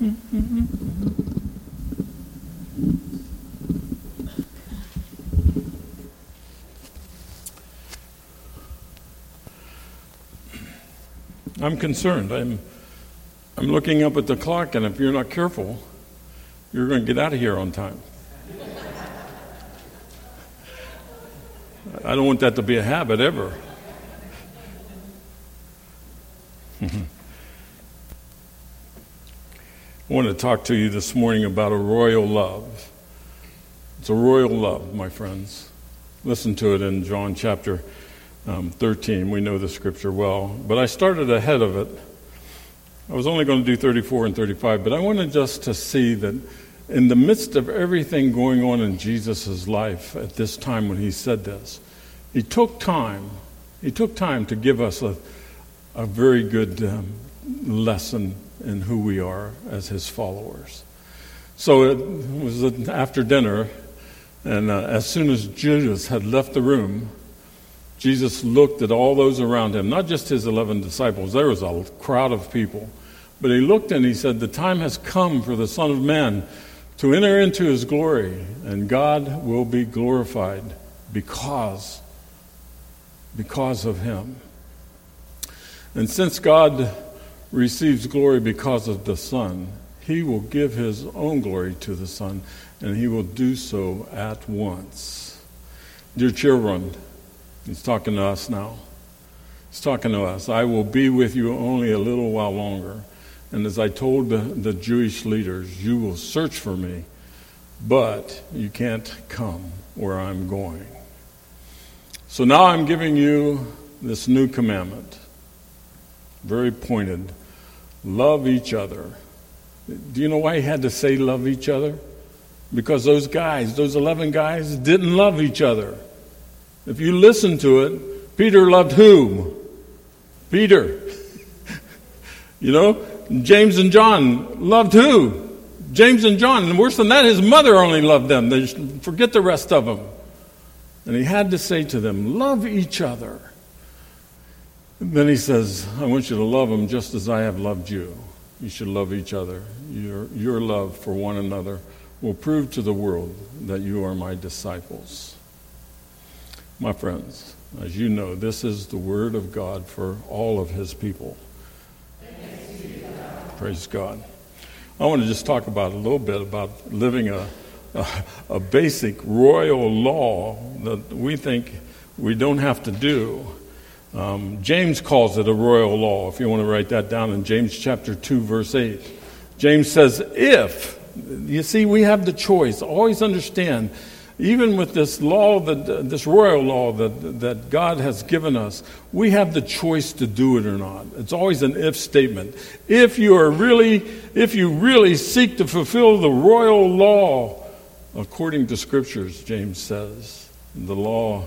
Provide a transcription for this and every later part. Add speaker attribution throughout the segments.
Speaker 1: Mm-hmm. I'm concerned. I'm, I'm looking up at the clock, and if you're not careful, you're going to get out of here on time. I don't want that to be a habit ever. Want to talk to you this morning about a royal love. It's a royal love, my friends. Listen to it in John chapter um, 13. We know the scripture well. But I started ahead of it. I was only going to do 34 and 35, but I wanted just to see that in the midst of everything going on in Jesus' life at this time when he said this, he took time. He took time to give us a, a very good um, lesson in who we are as his followers. So it was after dinner, and uh, as soon as Judas had left the room, Jesus looked at all those around him, not just his 11 disciples, there was a crowd of people. But he looked and he said, The time has come for the Son of Man to enter into his glory, and God will be glorified because, because of him. And since God receives glory because of the Son, he will give his own glory to the Son, and he will do so at once. Dear children, He's talking to us now. He's talking to us. I will be with you only a little while longer. And as I told the, the Jewish leaders, you will search for me, but you can't come where I'm going. So now I'm giving you this new commandment. Very pointed. Love each other. Do you know why he had to say love each other? Because those guys, those 11 guys, didn't love each other. If you listen to it, Peter loved whom? Peter. you know, James and John loved who? James and John. And worse than that, his mother only loved them. They forget the rest of them. And he had to say to them, Love each other. Then he says, I want you to love them just as I have loved you. You should love each other. Your, your love for one another will prove to the world that you are my disciples. My friends, as you know, this is the word of God for all of his people. Praise God. I want to just talk about a little bit about living a, a, a, basic royal law that we think we don't have to do. Um, James calls it a royal law, if you want to write that down in James chapter 2, verse 8. James says, if, you see, we have the choice. Always understand even with this law, that, this royal law that, that God has given us, we have the choice to do it or not. It's always an if statement. If you are really, if you really seek to fulfill the royal law according to scriptures, James says, the law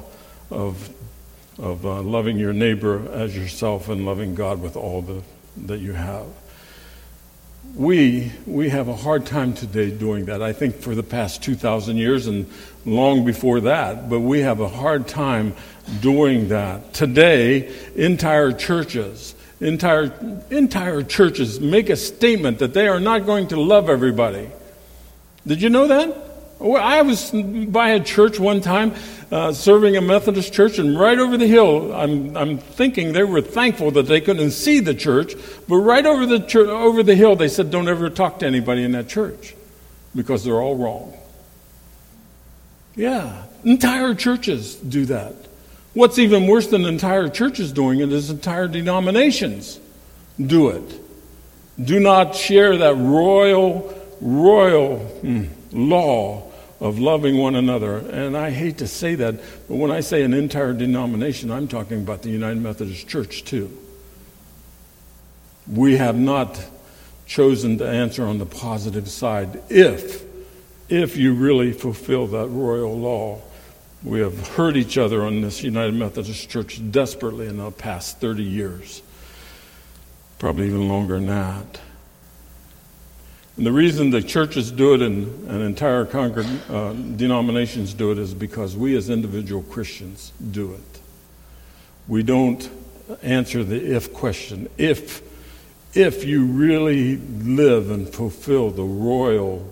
Speaker 1: of, of uh, loving your neighbor as yourself and loving God with all the, that you have we, we have a hard time today doing that. I think for the past 2,000 years and long before that, but we have a hard time doing that. Today, entire churches, entire, entire churches make a statement that they are not going to love everybody. Did you know that? I was by a church one time uh, serving a Methodist church, and right over the hill, I'm, I'm thinking they were thankful that they couldn't see the church, but right over the, church, over the hill, they said, Don't ever talk to anybody in that church because they're all wrong. Yeah, entire churches do that. What's even worse than entire churches doing it is entire denominations do it. Do not share that royal, royal mm, law of loving one another. And I hate to say that, but when I say an entire denomination, I'm talking about the United Methodist Church too. We have not chosen to answer on the positive side if if you really fulfill that royal law. We have hurt each other on this United Methodist Church desperately in the past 30 years, probably even longer than that. And the reason the churches do it and, and entire congreg- uh, denominations do it is because we as individual Christians do it. We don't answer the if question. If, if you really live and fulfill the royal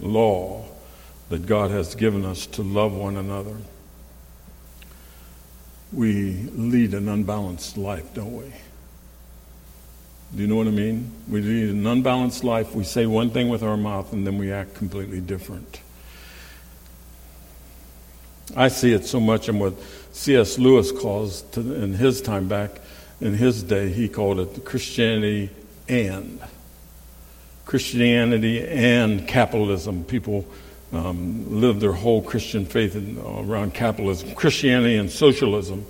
Speaker 1: law that God has given us to love one another, we lead an unbalanced life, don't we? Do you know what I mean? We lead an unbalanced life. We say one thing with our mouth and then we act completely different. I see it so much in what C.S. Lewis calls, to, in his time back, in his day, he called it Christianity and. Christianity and capitalism. People um, live their whole Christian faith in, around capitalism. Christianity and socialism.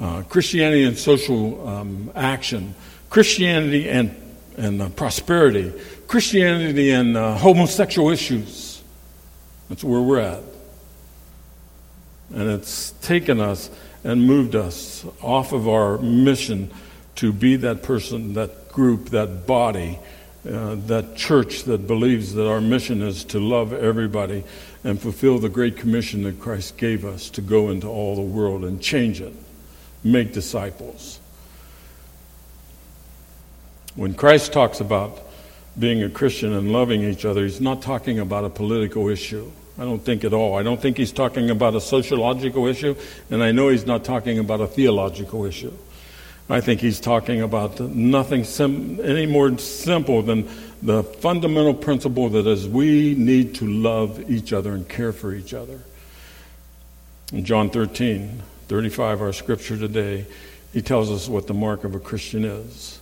Speaker 1: Uh, Christianity and social um, action. Christianity and, and uh, prosperity. Christianity and uh, homosexual issues. That's where we're at. And it's taken us and moved us off of our mission to be that person, that group, that body, uh, that church that believes that our mission is to love everybody and fulfill the great commission that Christ gave us to go into all the world and change it, make disciples. When Christ talks about being a Christian and loving each other, he's not talking about a political issue. I don't think at all. I don't think he's talking about a sociological issue, and I know he's not talking about a theological issue. I think he's talking about nothing sim- any more simple than the fundamental principle that is we need to love each other and care for each other. In John 13, 35, our scripture today, he tells us what the mark of a Christian is.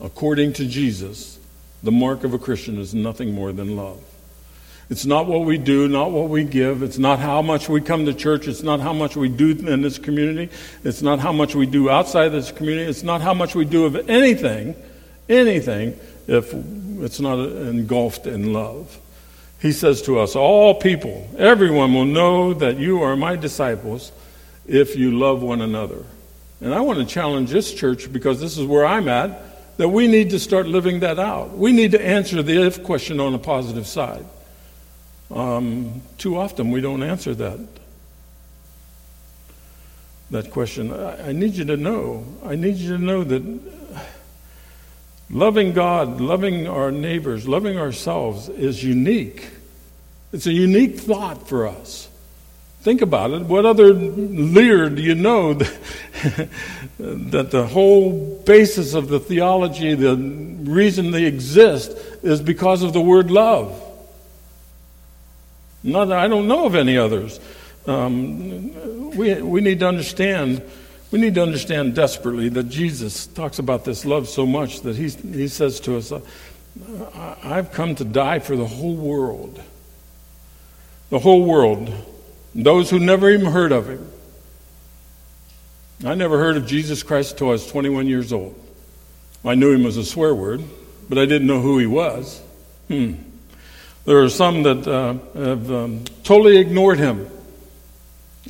Speaker 1: According to Jesus, the mark of a Christian is nothing more than love. It's not what we do, not what we give. It's not how much we come to church. It's not how much we do in this community. It's not how much we do outside this community. It's not how much we do of anything, anything, if it's not engulfed in love. He says to us, All people, everyone will know that you are my disciples if you love one another. And I want to challenge this church because this is where I'm at, that we need to start living that out. We need to answer the if question on a positive side. Um, too often we don't answer that that question. I, I need you to know. I need you to know that loving God, loving our neighbors, loving ourselves is unique. It's a unique thought for us. Think about it. What other leader do you know that, that, the whole basis of the theology, the reason they exist, is because of the word love? Not, I don't know of any others. Um, we, we need to understand. We need to understand desperately that Jesus talks about this love so much that he, he says to us, I've come to die for the whole world. The whole world. Those who never even heard of him. I never heard of Jesus Christ until I was 21 years old. I knew him as a swear word, but I didn't know who he was. Hmm. There are some that uh, have um, totally ignored him.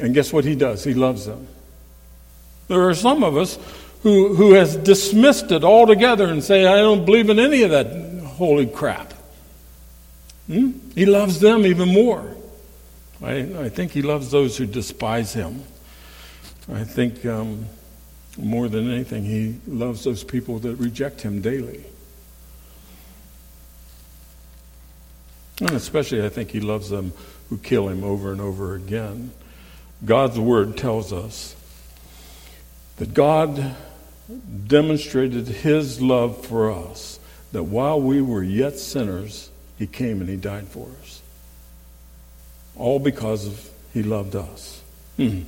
Speaker 1: And guess what he does? He loves them. There are some of us who, who has dismissed it altogether and say, I don't believe in any of that holy crap. Hmm? He loves them even more. I, I think he loves those who despise him. I think um, more than anything, he loves those people that reject him daily. And especially, I think he loves them who kill him over and over again. God's word tells us that God demonstrated his love for us, that while we were yet sinners, he came and he died for us. All because of he loved us. Hmm.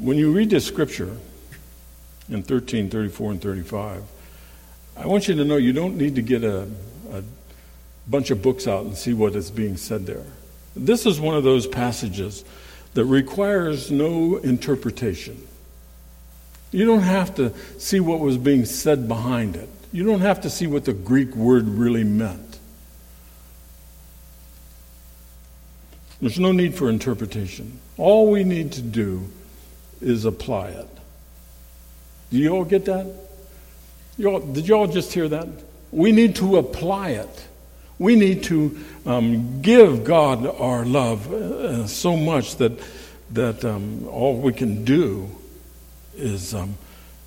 Speaker 1: When you read this scripture in 13, 34, and 35, I want you to know you don't need to get a, a bunch of books out and see what is being said there. This is one of those passages that requires no interpretation. You don't have to see what was being said behind it. You don't have to see what the Greek word really meant. There's no need for interpretation. All we need to do is apply it. Do you all get that? You all, did you all just hear that? We need to apply it. We need to um, give God our love uh, so much that, that um, all we can do is um,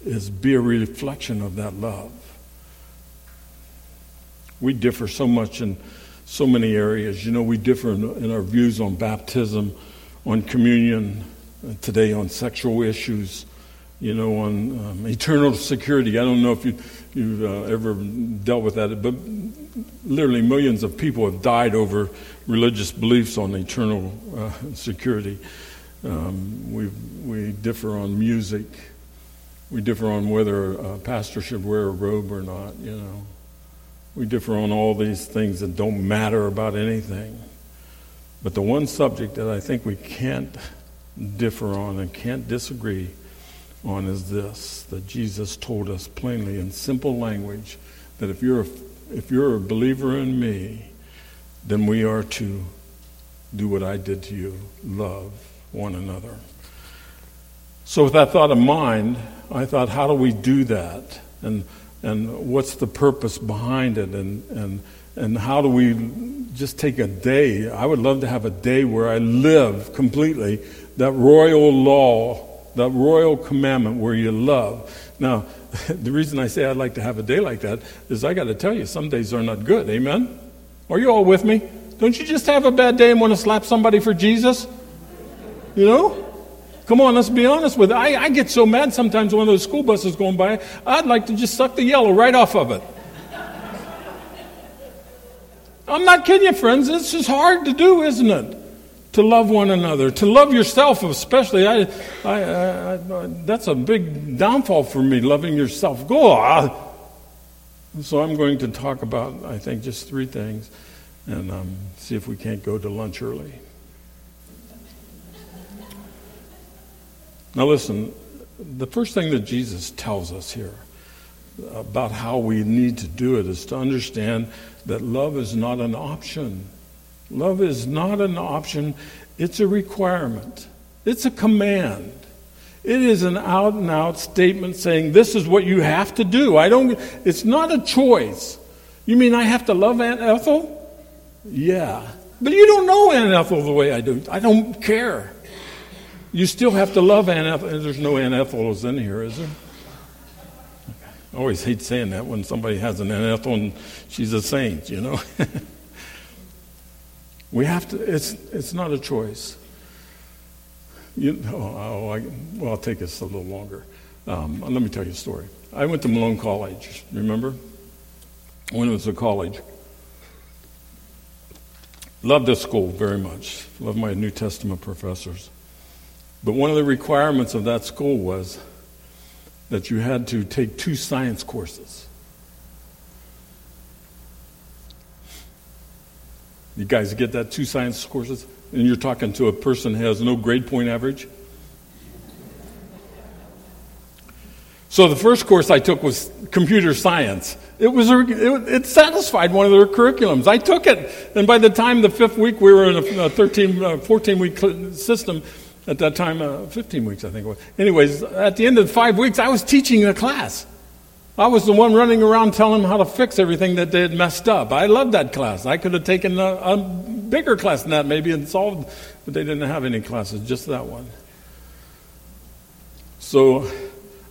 Speaker 1: is be a reflection of that love. We differ so much in so many areas. You know, we differ in, in our views on baptism, on communion, uh, today on sexual issues, you know, on um, eternal security. I don't know if you, you've uh, ever dealt with that, but literally millions of people have died over religious beliefs on eternal uh, security. Um, we, we differ on music. We differ on whether a pastor should wear a robe or not, you know. We differ on all these things that don't matter about anything. But the one subject that I think we can't differ on and can't disagree on is this that Jesus told us plainly in simple language that if you're a, if you're a believer in me, then we are to do what I did to you love one another. So, with that thought in mind, I thought, how do we do that? And, and what's the purpose behind it? And, and, and how do we just take a day? I would love to have a day where I live completely that royal law, that royal commandment where you love. Now, the reason I say I'd like to have a day like that is I got to tell you, some days are not good. Amen? Are you all with me? Don't you just have a bad day and want to slap somebody for Jesus? You know? Come on, let's be honest with it. I, I get so mad sometimes when those school buses going by, I'd like to just suck the yellow right off of it. I'm not kidding you, friends. It's just hard to do, isn't it? To love one another, to love yourself, especially. I, I, I, I that's a big downfall for me, loving yourself. Go on. So I'm going to talk about, I think, just three things and um, see if we can't go to lunch early. Now, listen, the first thing that Jesus tells us here about how we need to do it is to understand that love is not an option. Love is not an option, it's a requirement, it's a command. It is an out and out statement saying, This is what you have to do. I don't, it's not a choice. You mean I have to love Aunt Ethel? Yeah. But you don't know Aunt Ethel the way I do. I don't care. You still have to love Aunt Ethel. There's no Aunt Ethels in here, is there? I always hate saying that when somebody has an Ethel and she's a saint, you know. we have to, it's, it's not a choice. You, oh, oh I, well, I'll take this a little longer. Um, let me tell you a story. I went to Malone College, remember? When it was a college. Loved this school very much. Loved my New Testament professors. But one of the requirements of that school was that you had to take two science courses. You guys get that? Two science courses? And you're talking to a person who has no grade point average? So the first course I took was computer science. It was it, it, satisfied one of their curriculums. I took it, and by the time the fifth week, we were in a 13, uh, 14 week system. At that time, uh, 15 weeks, I think it was. Anyways, at the end of five weeks, I was teaching the class. I was the one running around telling them how to fix everything that they had messed up. I loved that class. I could have taken a, a bigger class than that, maybe, and solved, but they didn't have any classes, just that one. So,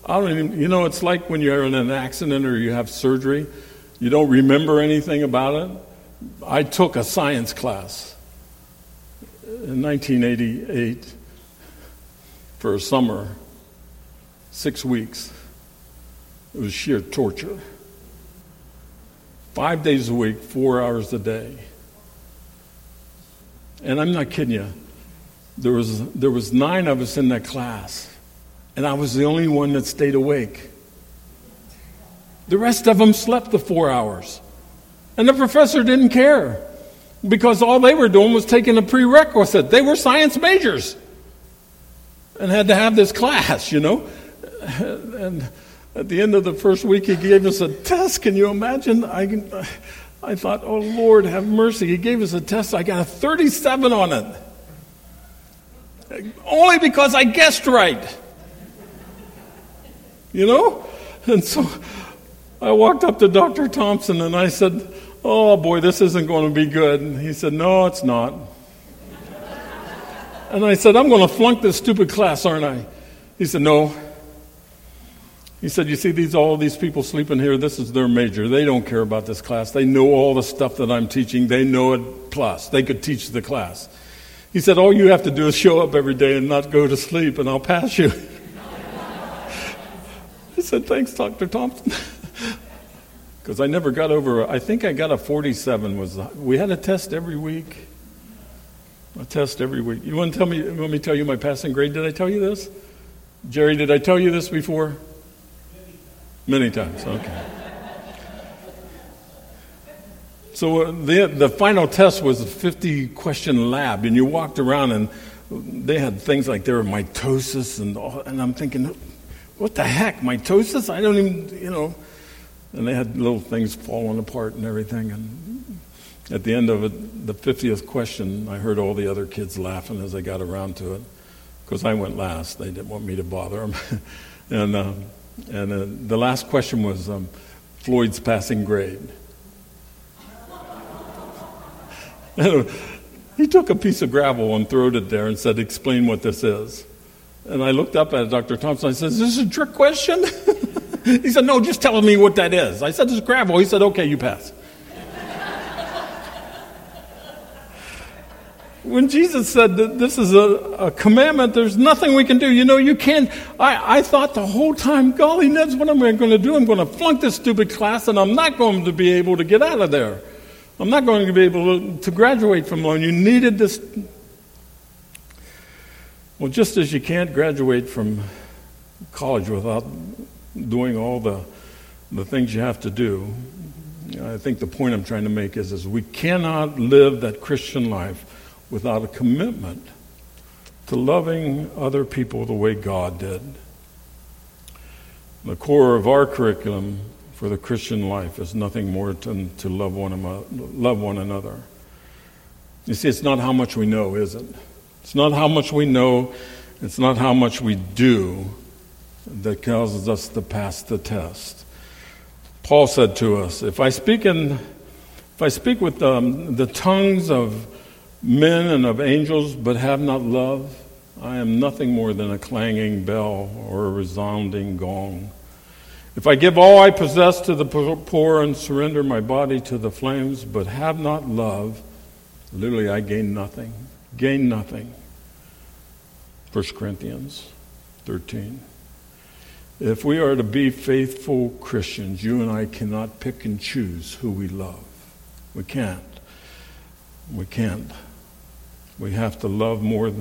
Speaker 1: I don't even, you know, it's like when you're in an accident or you have surgery, you don't remember anything about it. I took a science class in 1988 for a summer, six weeks. It was sheer torture. Five days a week, four hours a day. And I'm not kidding you. There was, there was nine of us in that class, and I was the only one that stayed awake. The rest of them slept the four hours. And the professor didn't care because all they were doing was taking a prerequisite. They were science majors and had to have this class, you know. And at the end of the first week, he gave us a test. Can you imagine? I, I thought, oh, Lord, have mercy. He gave us a test. I got a 37 on it. Only because I guessed right. You know? And so I walked up to Dr. Thompson and I said, Oh boy, this isn't going to be good. And he said, No, it's not. And I said, I'm going to flunk this stupid class, aren't I? He said, No. He said, You see, these all these people sleeping here, this is their major. They don't care about this class. They know all the stuff that I'm teaching. They know it plus. They could teach the class. He said, All you have to do is show up every day and not go to sleep, and I'll pass you. I said, Thanks, Dr. Thompson. Because I never got over, I think I got a 47. Was We had a test every week. A test every week. You want to tell me, want me tell you my passing grade? Did I tell you this? Jerry, did I tell you this before? Many times, okay. So uh, the, the final test was a 50 question lab, and you walked around and they had things like there were mitosis, and, all, and I'm thinking, what the heck, mitosis? I don't even, you know. And they had little things falling apart and everything. And at the end of it, the 50th question, I heard all the other kids laughing as I got around to it because I went last. They didn't want me to bother them. and uh, and uh, the last question was um, Floyd's passing grade. he took a piece of gravel and threw it there and said, Explain what this is. And I looked up at Dr. Thompson. I said, Is this a trick question? he said, No, just tell me what that is. I said, It's gravel. He said, Okay, you pass. When Jesus said that this is a, a, commandment, there's nothing we can do. You know, you can't. I, I thought the whole time, golly, Ned's what am I going to do? I'm going to flunk this stupid class and I'm not going to be able to get out of there. I'm not going to be able to, graduate from loan. You needed this. Well, just as you can't graduate from college without doing all the, the things you have to do, I think the point I'm trying to make is, is we cannot live that Christian life without a commitment to loving other people the way God did. The core of our curriculum for the Christian life is nothing more than to love one, love one another. You see, it's not how much we know, is it? It's not how much we know, it's not how much we do that causes us to pass the test. Paul said to us, If I speak in if I speak with um, the tongues of men and of angels, but have not love, I am nothing more than a clanging bell or a resounding gong. If I give all I possess to the poor and surrender my body to the flames, but have not love, literally I gain nothing. Gain nothing. 1 Corinthians 13. If we are to be faithful Christians, you and I cannot pick and choose who we love. We can't. We can't. We have to love more uh,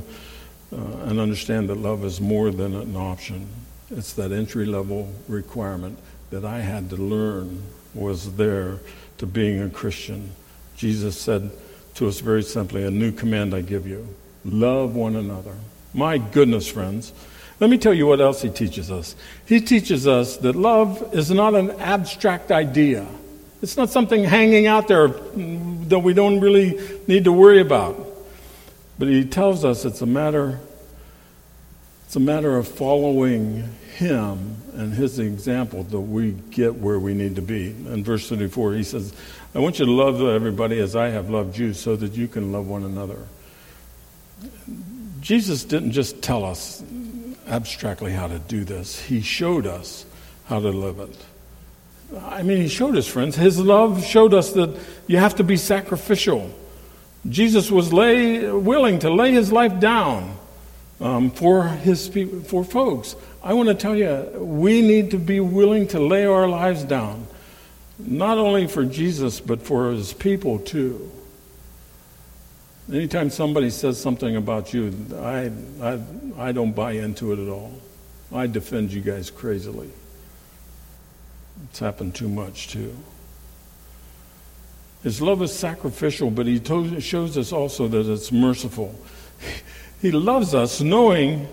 Speaker 1: and understand that love is more than an option. It's that entry level requirement that I had to learn was there to being a Christian. Jesus said to us very simply, A new command I give you love one another. My goodness, friends. Let me tell you what else he teaches us. He teaches us that love is not an abstract idea. It's not something hanging out there that we don't really need to worry about. But he tells us it's a matter it's a matter of following him and his example that we get where we need to be. In verse 34, he says, I want you to love everybody as I have loved you so that you can love one another. Jesus didn't just tell us abstractly how to do this, he showed us how to live it. I mean, he showed us, friends. His love showed us that you have to be sacrificial. Jesus was lay, willing to lay his life down um, for his for folks. I want to tell you, we need to be willing to lay our lives down, not only for Jesus but for his people too. Anytime somebody says something about you, I, I, I don't buy into it at all. I defend you guys crazily. It's happened too much too. His love is sacrificial, but he told, shows us also that it's merciful. He loves us knowing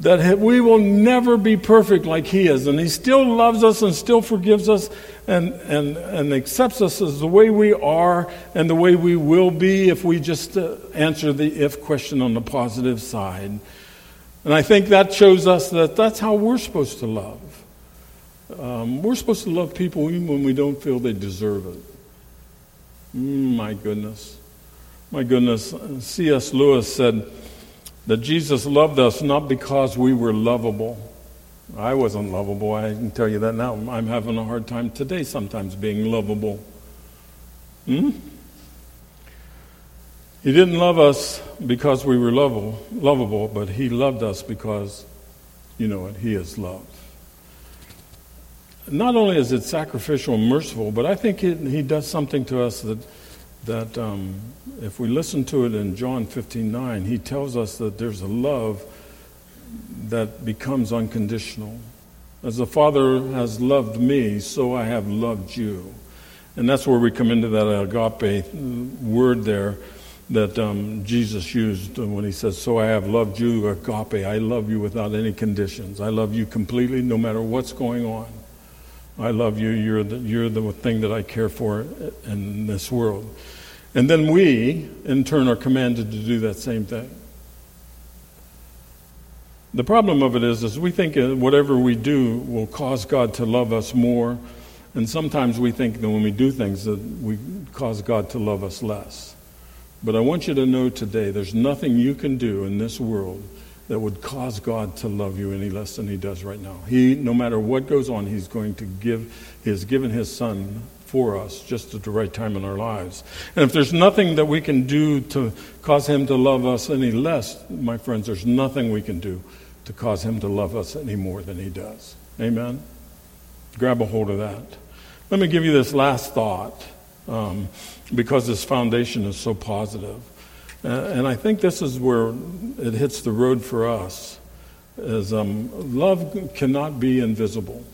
Speaker 1: that we will never be perfect like he is. And he still loves us and still forgives us and, and, and accepts us as the way we are and the way we will be if we just uh, answer the if question on the positive side. And I think that shows us that that's how we're supposed to love. Um, we're supposed to love people even when we don't feel they deserve it. Mm, my goodness. My goodness. C.S. Lewis said that Jesus loved us not because we were lovable, I wasn't lovable. I can tell you that now. I'm having a hard time today sometimes being lovable. Hmm? He didn't love us because we were lovable, lovable, but He loved us because, you know what, He is love. Not only is it sacrificial and merciful, but I think it, He does something to us that, that um, if we listen to it in John 15 9, He tells us that there's a love that becomes unconditional. As the Father has loved me, so I have loved you. And that's where we come into that agape word there that um, Jesus used when he says, So I have loved you, agape. I love you without any conditions. I love you completely, no matter what's going on. I love you. You're the, you're the thing that I care for in this world. And then we, in turn, are commanded to do that same thing. The problem of it is, is we think whatever we do will cause God to love us more, and sometimes we think that when we do things that we cause God to love us less. But I want you to know today, there's nothing you can do in this world that would cause God to love you any less than He does right now. He, no matter what goes on, He's going to give. He has given His Son for us just at the right time in our lives. And if there's nothing that we can do to cause Him to love us any less, my friends, there's nothing we can do to cause Him to love us any more than He does. Amen? Grab a hold of that. Let me give you this last thought um, because this foundation is so positive. Uh, and I think this is where it hits the road for us. Is um, love cannot be invisible.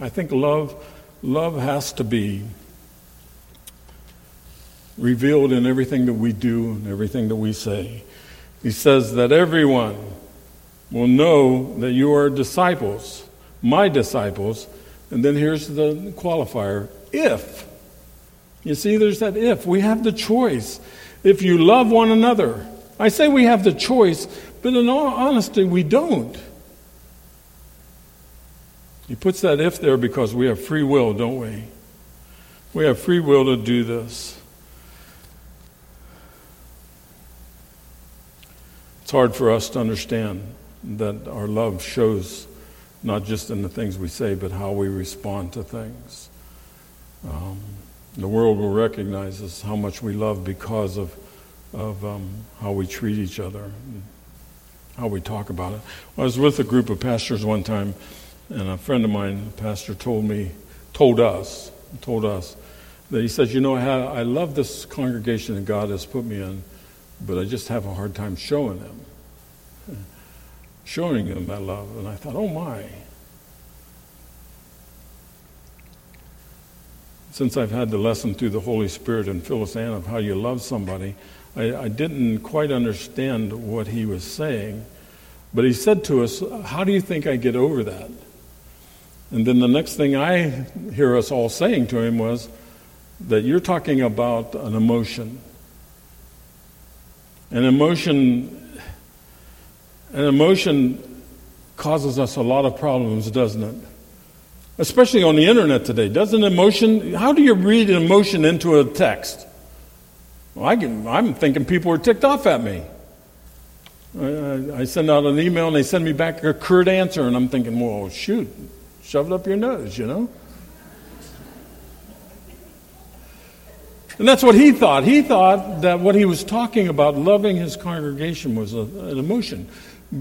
Speaker 1: I think love love has to be revealed in everything that we do and everything that we say. He says that everyone will know that you are disciples, my disciples. And then here's the qualifier if. You see, there's that if. We have the choice. If you love one another, I say we have the choice, but in all honesty, we don't. He puts that if there because we have free will, don't we? We have free will to do this. It's hard for us to understand that our love shows not just in the things we say, but how we respond to things. Um, the world will recognize us how much we love because of, of um, how we treat each other, how we talk about it. I was with a group of pastors one time, and a friend of mine, a pastor, told me, told us, told us that he says, you know, I, I love this congregation that God has put me in, but I just have a hard time showing them showing them that love. And I thought, oh my. Since I've had the lesson through the Holy Spirit and Phyllis Ann of how you love somebody, I, I didn't quite understand what he was saying. But he said to us, How do you think I get over that? And then the next thing I hear us all saying to him was that you're talking about an emotion. An emotion and emotion causes us a lot of problems, doesn't it? Especially on the internet today. Doesn't emotion, how do you read an emotion into a text? Well, I can, I'm thinking people are ticked off at me. I, I send out an email and they send me back a curt answer, and I'm thinking, well, shoot, shove it up your nose, you know? And that's what he thought. He thought that what he was talking about, loving his congregation, was a, an emotion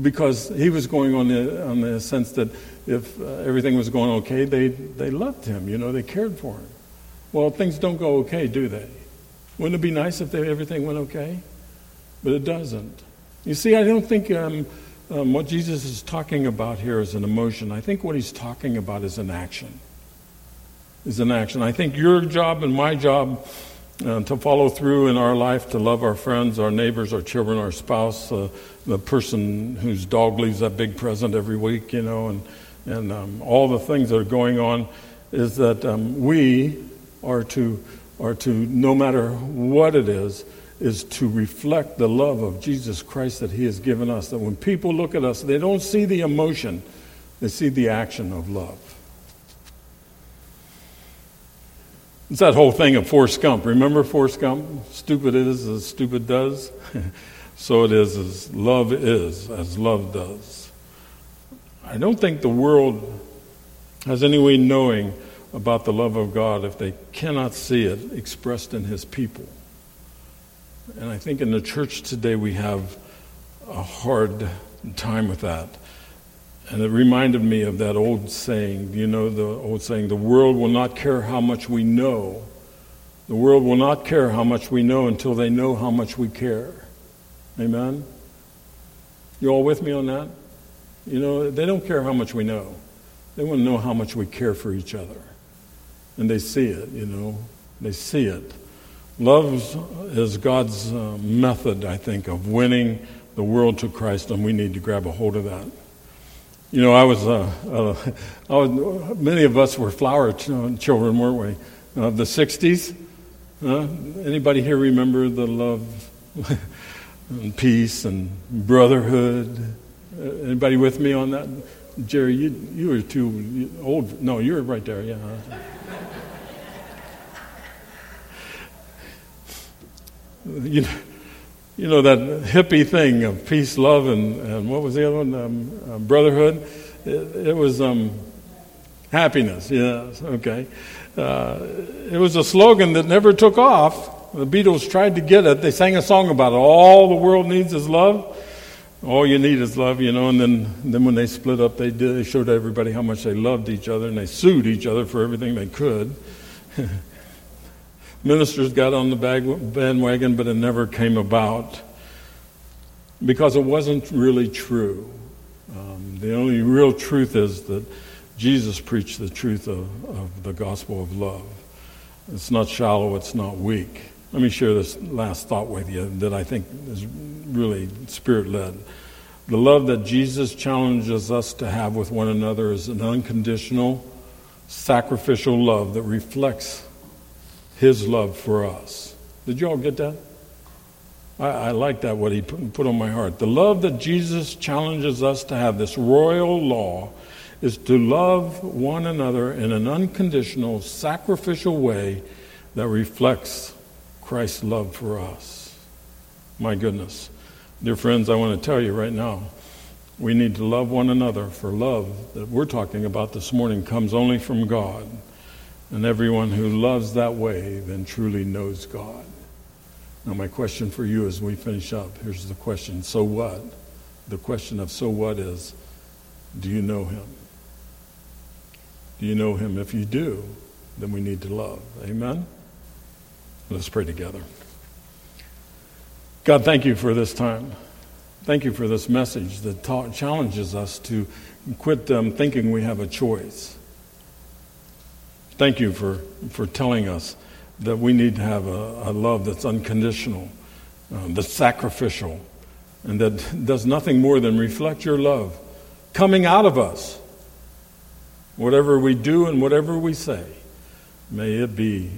Speaker 1: because he was going on the, on the sense that if uh, everything was going okay, they, they loved him, you know, they cared for him. Well, things don't go okay, do they? Wouldn't it be nice if they, everything went okay? But it doesn't. You see, I don't think um, um, what Jesus is talking about here is an emotion. I think what he's talking about is an action. Is an action. I think your job and my job uh, to follow through in our life, to love our friends, our neighbors, our children, our spouse, uh, the person whose dog leaves that big present every week, you know, and, and um, all the things that are going on, is that um, we are to, are to, no matter what it is, is to reflect the love of Jesus Christ that He has given us. That when people look at us, they don't see the emotion, they see the action of love. It's that whole thing of Forrest Gump. Remember Forrest Gump? Stupid is as stupid does. so it is as love is as love does. I don't think the world has any way knowing about the love of God if they cannot see it expressed in His people. And I think in the church today we have a hard time with that. And it reminded me of that old saying, you know, the old saying, the world will not care how much we know. The world will not care how much we know until they know how much we care. Amen? You all with me on that? You know, they don't care how much we know. They want to know how much we care for each other. And they see it, you know. They see it. Love is God's uh, method, I think, of winning the world to Christ, and we need to grab a hold of that. You know, I was, uh, uh, I was many of us were flower ch- children, weren't we? Of the 60s. anybody here remember the love and peace and brotherhood? Uh, anybody with me on that? Jerry, you, you were too old. No, you were right there, yeah. you, you know that hippie thing of peace, love, and, and what was the other one? Um, uh, brotherhood. It, it was um, happiness. Yes, okay. Uh, it was a slogan that never took off. The Beatles tried to get it. They sang a song about it. All the world needs is love. All you need is love, you know. And then, then when they split up, they did. They showed everybody how much they loved each other, and they sued each other for everything they could. Ministers got on the bandwagon, but it never came about because it wasn't really true. Um, the only real truth is that Jesus preached the truth of, of the gospel of love. It's not shallow, it's not weak. Let me share this last thought with you that I think is really spirit led. The love that Jesus challenges us to have with one another is an unconditional, sacrificial love that reflects his love for us. Did you all get that? I, I like that, what he put, put on my heart. The love that Jesus challenges us to have, this royal law, is to love one another in an unconditional, sacrificial way that reflects Christ's love for us. My goodness. Dear friends, I want to tell you right now, we need to love one another, for love that we're talking about this morning comes only from God. And everyone who loves that way then truly knows God. Now, my question for you as we finish up here's the question so what? The question of so what is do you know him? Do you know him? If you do, then we need to love. Amen? Let's pray together. God, thank you for this time. Thank you for this message that ta- challenges us to quit um, thinking we have a choice Thank you for, for telling us that we need to have a, a love that's unconditional, uh, that's sacrificial, and that does nothing more than reflect your love coming out of us. Whatever we do and whatever we say, may it be,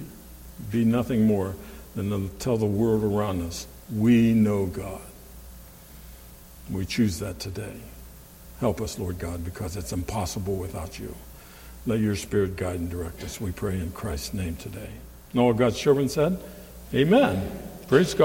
Speaker 1: be nothing more than to tell the world around us we know God. We choose that today. Help us, Lord God, because it's impossible without you. Let your Spirit guide and direct us. We pray in Christ's name today. And all God's children said, Amen. Praise God.